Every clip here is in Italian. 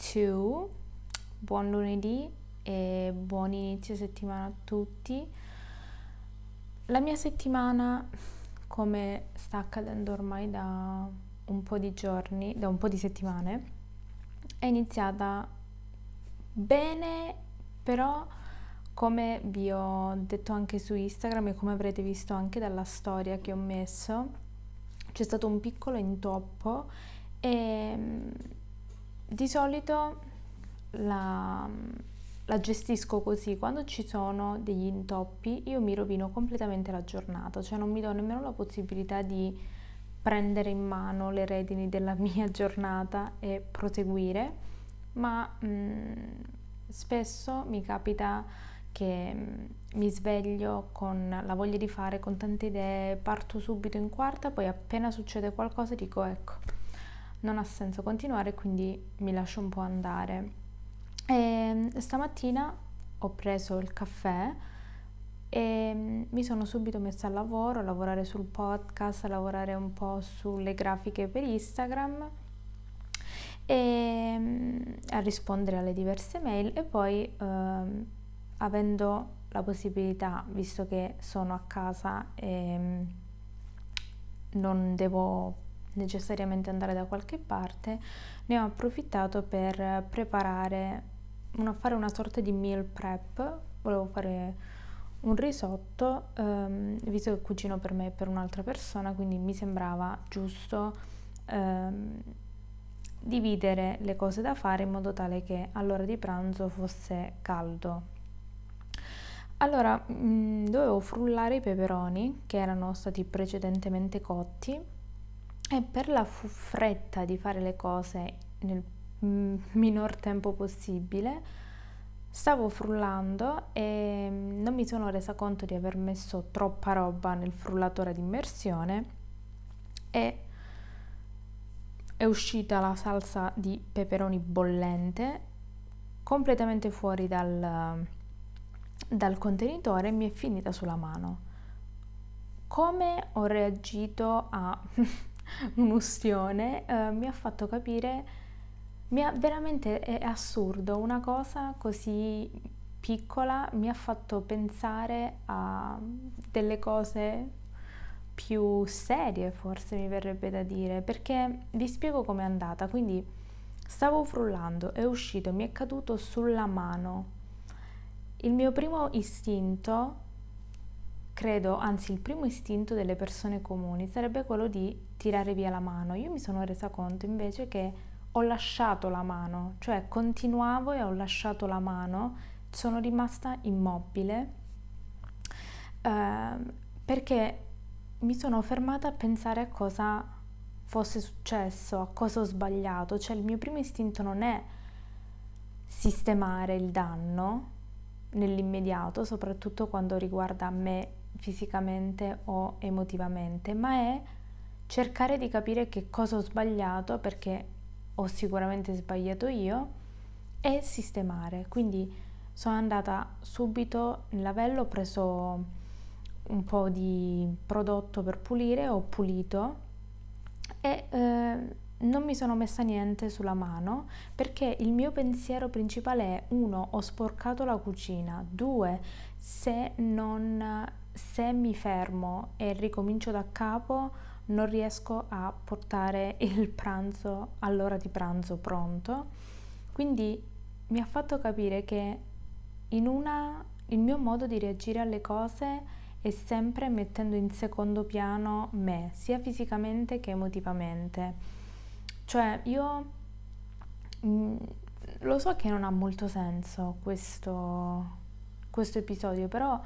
2, buon lunedì e buon inizio settimana a tutti. La mia settimana, come sta accadendo ormai da un po' di giorni, da un po' di settimane, è iniziata bene, però come vi ho detto anche su Instagram e come avrete visto anche dalla storia che ho messo, c'è stato un piccolo intoppo e di solito la, la gestisco così, quando ci sono degli intoppi io mi rovino completamente la giornata, cioè non mi do nemmeno la possibilità di prendere in mano le redini della mia giornata e proseguire, ma mh, mm, spesso mi capita che mm, mi sveglio con la voglia di fare, con tante idee, parto subito in quarta, poi appena succede qualcosa dico ecco, non ha senso continuare, quindi mi lascio un po' andare. E ehm, stamattina ho preso il caffè e mm, mi sono subito messa al lavoro, a lavorare sul podcast, a lavorare un po' sulle grafiche per Instagram e mm, a rispondere alle diverse mail e poi ehm, avendo la possibilità, visto che sono a casa e mm, non devo necessariamente andare da qualche parte, ne ho approfittato per preparare una, fare una sorta di meal prep, volevo fare un risotto, ehm, visto che cucino per me e per un'altra persona, quindi mi sembrava giusto ehm, dividere le cose da fare in modo tale che all'ora di pranzo fosse caldo. Allora, mh, mm, dovevo frullare i peperoni che erano stati precedentemente cotti e per la fretta di fare le cose nel Mm, minor tempo possibile. Stavo frullando e mm, non mi sono resa conto di aver messo troppa roba nel frullatore di immersione e è uscita la salsa di peperoni bollente completamente fuori dal, dal contenitore e mi è finita sulla mano. Come ho reagito a un'ustione eh, mi ha fatto capire mi ha, veramente è assurdo, una cosa così piccola mi ha fatto pensare a delle cose più serie, forse mi verrebbe da dire, perché vi spiego com'è andata. Quindi stavo frullando, è uscito, mi è caduto sulla mano. Il mio primo istinto, credo, anzi il primo istinto delle persone comuni sarebbe quello di tirare via la mano. Io mi sono resa conto invece che ho lasciato la mano, cioè continuavo e ho lasciato la mano, sono rimasta immobile eh, perché mi sono fermata a pensare a cosa fosse successo, a cosa ho sbagliato, cioè il mio primo istinto non è sistemare il danno nell'immediato, soprattutto quando riguarda me fisicamente o emotivamente, ma è cercare di capire che cosa ho sbagliato perché ho sicuramente sbagliato io e sistemare. Quindi sono andata subito in lavello, ho preso un po' di prodotto per pulire, ho pulito e eh, non mi sono messa niente sulla mano perché il mio pensiero principale è uno, ho sporcato la cucina, due, se non se mi fermo e ricomincio da capo non riesco a portare il pranzo all'ora di pranzo pronto. Quindi mi ha fatto capire che in una, il mio modo di reagire alle cose e sempre mettendo in secondo piano me, sia fisicamente che emotivamente. Cioè io mh, mm, lo so che non ha molto senso questo, questo episodio, però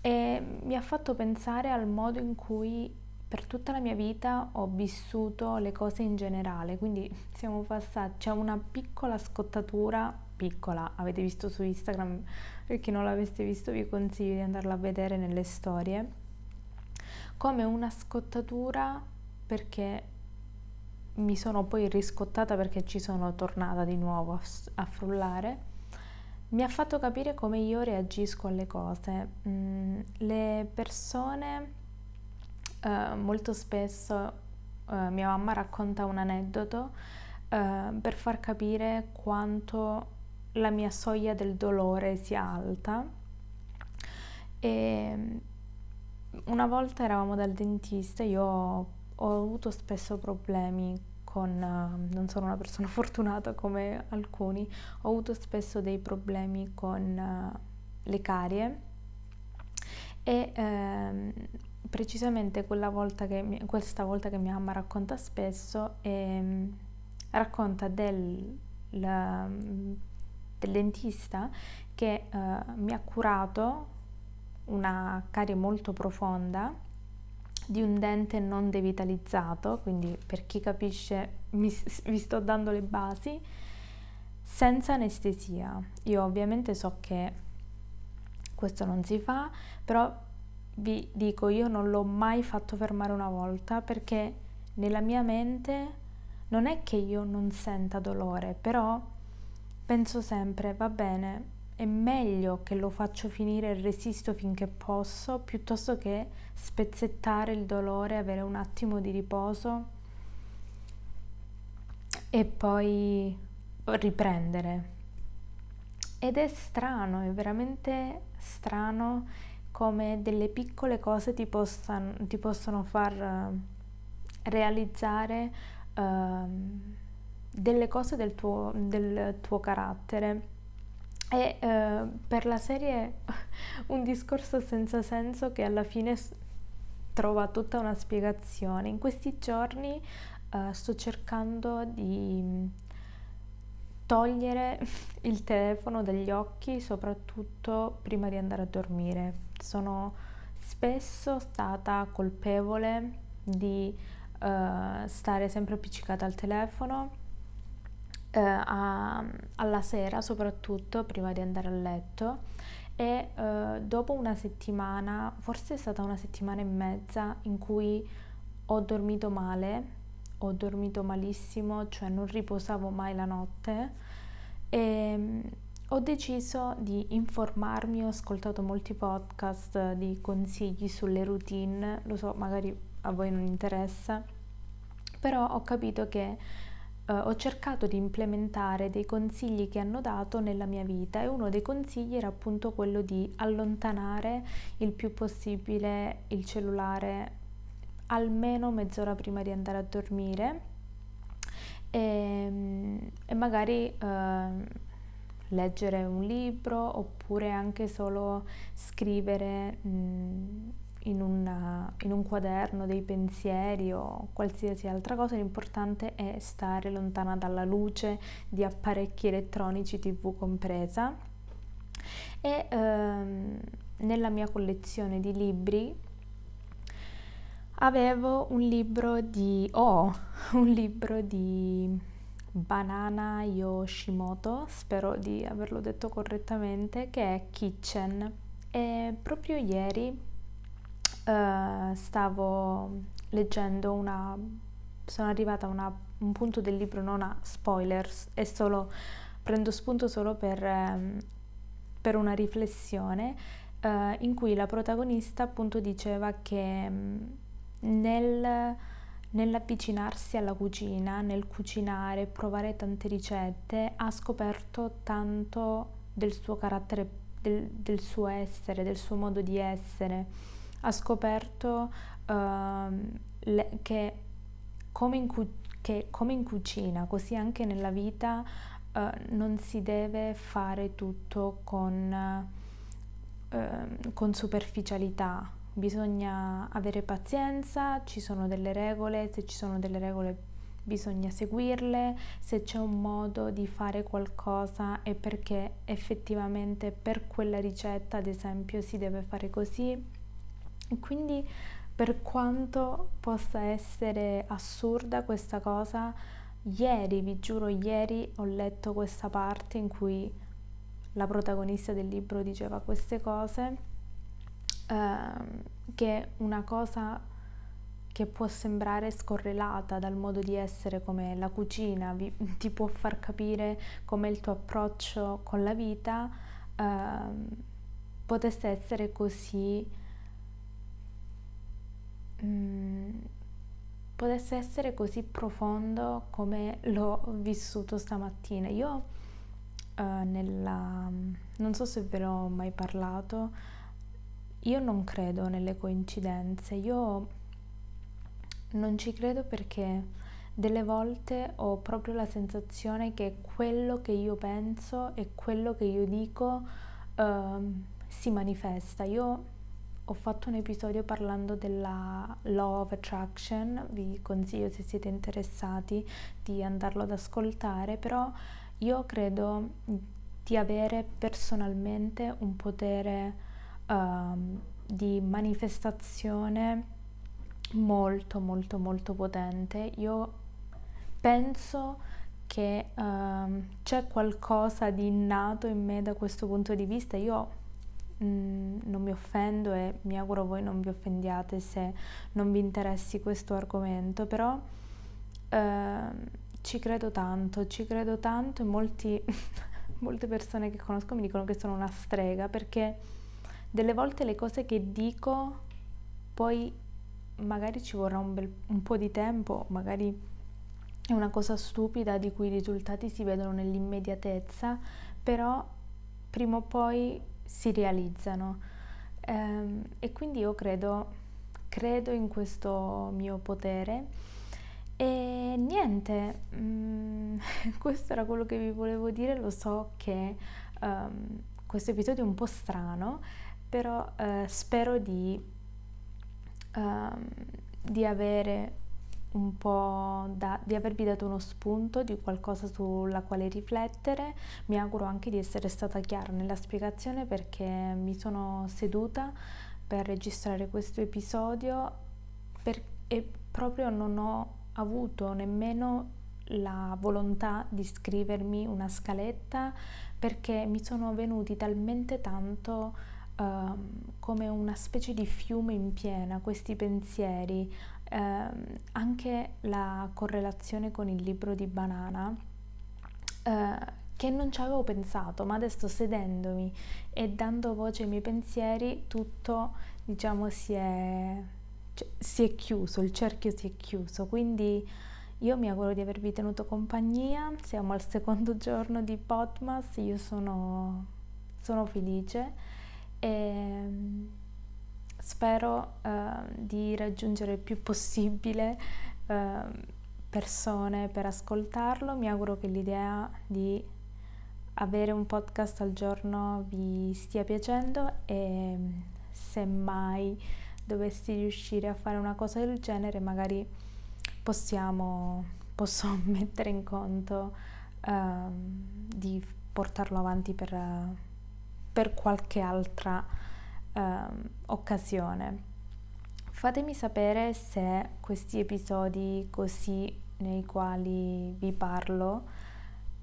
è, mi ha fatto pensare al modo in cui per tutta la mia vita ho vissuto le cose in generale, quindi siamo passati, c'è una piccola scottatura, piccola, avete visto su Instagram, per chi non l'avesse visto vi consiglio di andarla a vedere nelle storie, come una scottatura perché mi sono poi riscottata perché ci sono tornata di nuovo a, a frullare, mi ha fatto capire come io reagisco alle cose. Mm, le persone eh, molto spesso eh, mia mamma racconta un aneddoto eh, per far capire quanto la mia soglia del dolore sia alta. E una volta eravamo dal dentista, io ho avuto spesso problemi con, uh, non sono una persona fortunata come alcuni, ho avuto spesso dei problemi con uh, le carie e ehm, precisamente volta che, questa volta che mia mamma racconta spesso, ehm, racconta del, la, del, dentista che eh, mi ha curato una carie molto profonda di un dente non devitalizzato, quindi per chi capisce mi, vi sto dando le basi, senza anestesia. Io ovviamente so che questo non si fa, però vi dico, io non l'ho mai fatto fermare una volta perché nella mia mente non è che io non senta dolore, però penso sempre, va bene, è meglio che lo faccio finire e resisto finché posso, piuttosto che spezzettare il dolore, avere un attimo di riposo e poi riprendere. Ed è strano, è veramente strano come delle piccole cose ti, possano, ti possono far uh, realizzare uh, delle cose del tuo, del tuo carattere. E uh, per la serie un discorso senza senso che alla fine trova tutta una spiegazione. In questi giorni sto cercando di togliere il telefono dagli occhi, soprattutto prima di andare a dormire. Sono spesso stata colpevole di uh, stare sempre appiccicata al telefono uh, a, alla sera, soprattutto prima di andare a letto. E uh, dopo una settimana, forse è stata una settimana e mezza in cui ho dormito male, ho dormito malissimo, cioè non riposavo mai la notte e ehm, ho deciso di informarmi, ho ascoltato molti podcast di consigli sulle routine, lo so, magari a voi non interessa, però ho capito che Uh, ho cercato di implementare dei consigli che hanno dato nella mia vita e uno dei consigli era appunto quello di allontanare il più possibile il cellulare almeno mezz'ora prima di andare a dormire e, ehm, e magari uh, leggere un libro oppure anche solo scrivere mh, in, una, in, un quaderno dei pensieri o qualsiasi altra cosa, l'importante è stare lontana dalla luce di apparecchi elettronici, tv compresa. E ehm, nella mia collezione di libri avevo un libro di... oh, un libro di Banana Yoshimoto, spero di averlo detto correttamente, che è Kitchen. E proprio ieri uh, stavo leggendo una... sono arrivata a una, un punto del libro non a spoilers, è solo... prendo spunto solo per, um, per una riflessione uh, in cui la protagonista appunto diceva che... Um, nel, nell'avvicinarsi alla cucina, nel cucinare, provare tante ricette, ha scoperto tanto del suo carattere, del, del suo essere, del suo modo di essere. Ha scoperto uh, le, che, come in, cu- che, come in, cucina, così anche nella vita, uh, non si deve fare tutto con... Uh, con superficialità, bisogna avere pazienza, ci sono delle regole, se ci sono delle regole bisogna seguirle, se c'è un modo di fare qualcosa è perché effettivamente per quella ricetta, ad esempio, si deve fare così. Quindi per quanto possa essere assurda questa cosa, ieri, vi giuro, ieri ho letto questa parte in cui la protagonista del libro diceva queste cose, ehm, che una cosa che può sembrare scorrelata dal modo di essere come la cucina, vi, ti può far capire come il tuo approccio con la vita ehm, potesse essere così mm, potesse essere così profondo come l'ho vissuto stamattina. Io uh, nella... non so se ve l'ho mai parlato, io non credo nelle coincidenze, io non ci credo perché delle volte ho proprio la sensazione che quello che io penso e quello che io dico uh, si manifesta. Io ho fatto un episodio parlando della Law of Attraction, vi consiglio se siete interessati di andarlo ad ascoltare, però io credo di avere personalmente un potere um, di manifestazione molto molto molto potente. Io penso che um, c'è qualcosa di innato in me da questo punto di vista. Io non mi offendo e mi auguro voi non vi offendiate se non vi interessi questo argomento, però eh, ci credo tanto, ci credo tanto e molti, molte persone che conosco mi dicono che sono una strega perché delle volte le cose che dico poi magari ci vorrà un, bel, un po' di tempo, magari è una cosa stupida di cui i risultati si vedono nell'immediatezza, però prima o poi si realizzano. Um, e quindi io credo, credo in questo mio potere. E niente, um, questo era quello che vi volevo dire. Lo so che um, questo episodio è un po' strano, però uh, spero di, di avere un po' da, di avervi dato uno spunto di qualcosa sulla quale riflettere. Mi auguro anche di essere stata chiara nella spiegazione perché mi sono seduta per registrare questo episodio per, e proprio non ho avuto nemmeno la volontà di scrivermi una scaletta perché mi sono venuti talmente tanto uh, come una specie di fiume in piena questi pensieri eh, anche la correlazione con il libro di Banana, eh, che non ci avevo pensato, ma adesso sedendomi e dando voce ai miei pensieri, tutto diciamo si è, cioè, si è chiuso, il cerchio si è chiuso. Quindi io mi auguro di avervi tenuto compagnia, siamo al secondo giorno di Potmas, io sono, sono felice. E, spero eh, di raggiungere il più possibile eh, persone per ascoltarlo. Mi auguro che l'idea di avere un podcast al giorno vi stia piacendo e se mai dovessi riuscire a fare una cosa del genere magari possiamo posso mettere in conto uh, di portarlo avanti per, per qualche altra uh, occasione. Fatemi sapere se questi episodi così nei quali vi parlo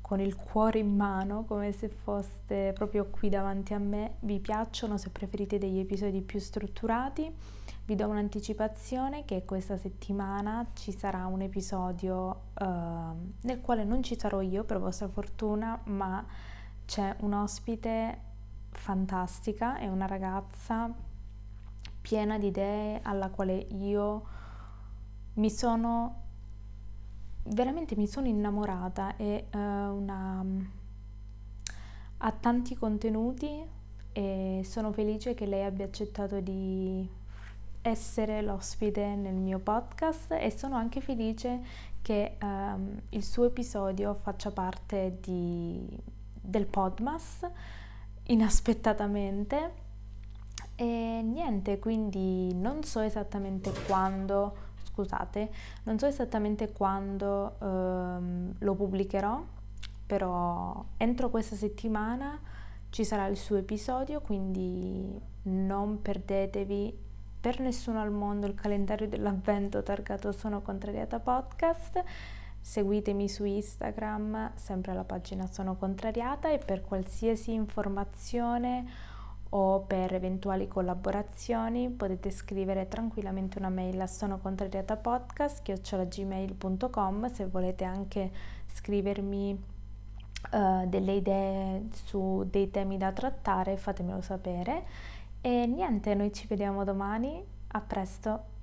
con il cuore in mano, come se foste proprio qui davanti a me, vi piacciono, se preferite degli episodi più strutturati. Vi do un'anticipazione che questa settimana ci sarà un episodio uh, nel quale non ci sarò io per vostra fortuna, ma c'è un ospite fantastica, è una ragazza piena di idee alla quale io mi sono veramente mi sono innamorata e uh, una, ha tanti contenuti e sono felice che lei abbia accettato di essere l'ospite nel mio podcast e sono anche felice che um, il suo episodio faccia parte di, del Podmas inaspettatamente E niente, quindi non so esattamente quando, scusate, non so esattamente quando ehm, lo pubblicherò, però entro questa settimana ci sarà il suo episodio, quindi non perdetevi per nessuno al mondo il calendario dell'avvento targato Sono Contrariata Podcast. Seguitemi su Instagram, sempre alla pagina Sono Contrariata e per qualsiasi informazione o per eventuali collaborazioni potete scrivere tranquillamente una mail a sonocontrariatapodcast.gmail.com se volete anche scrivermi uh, delle idee su dei temi da trattare fatemelo sapere. E niente noi ci vediamo domani. A presto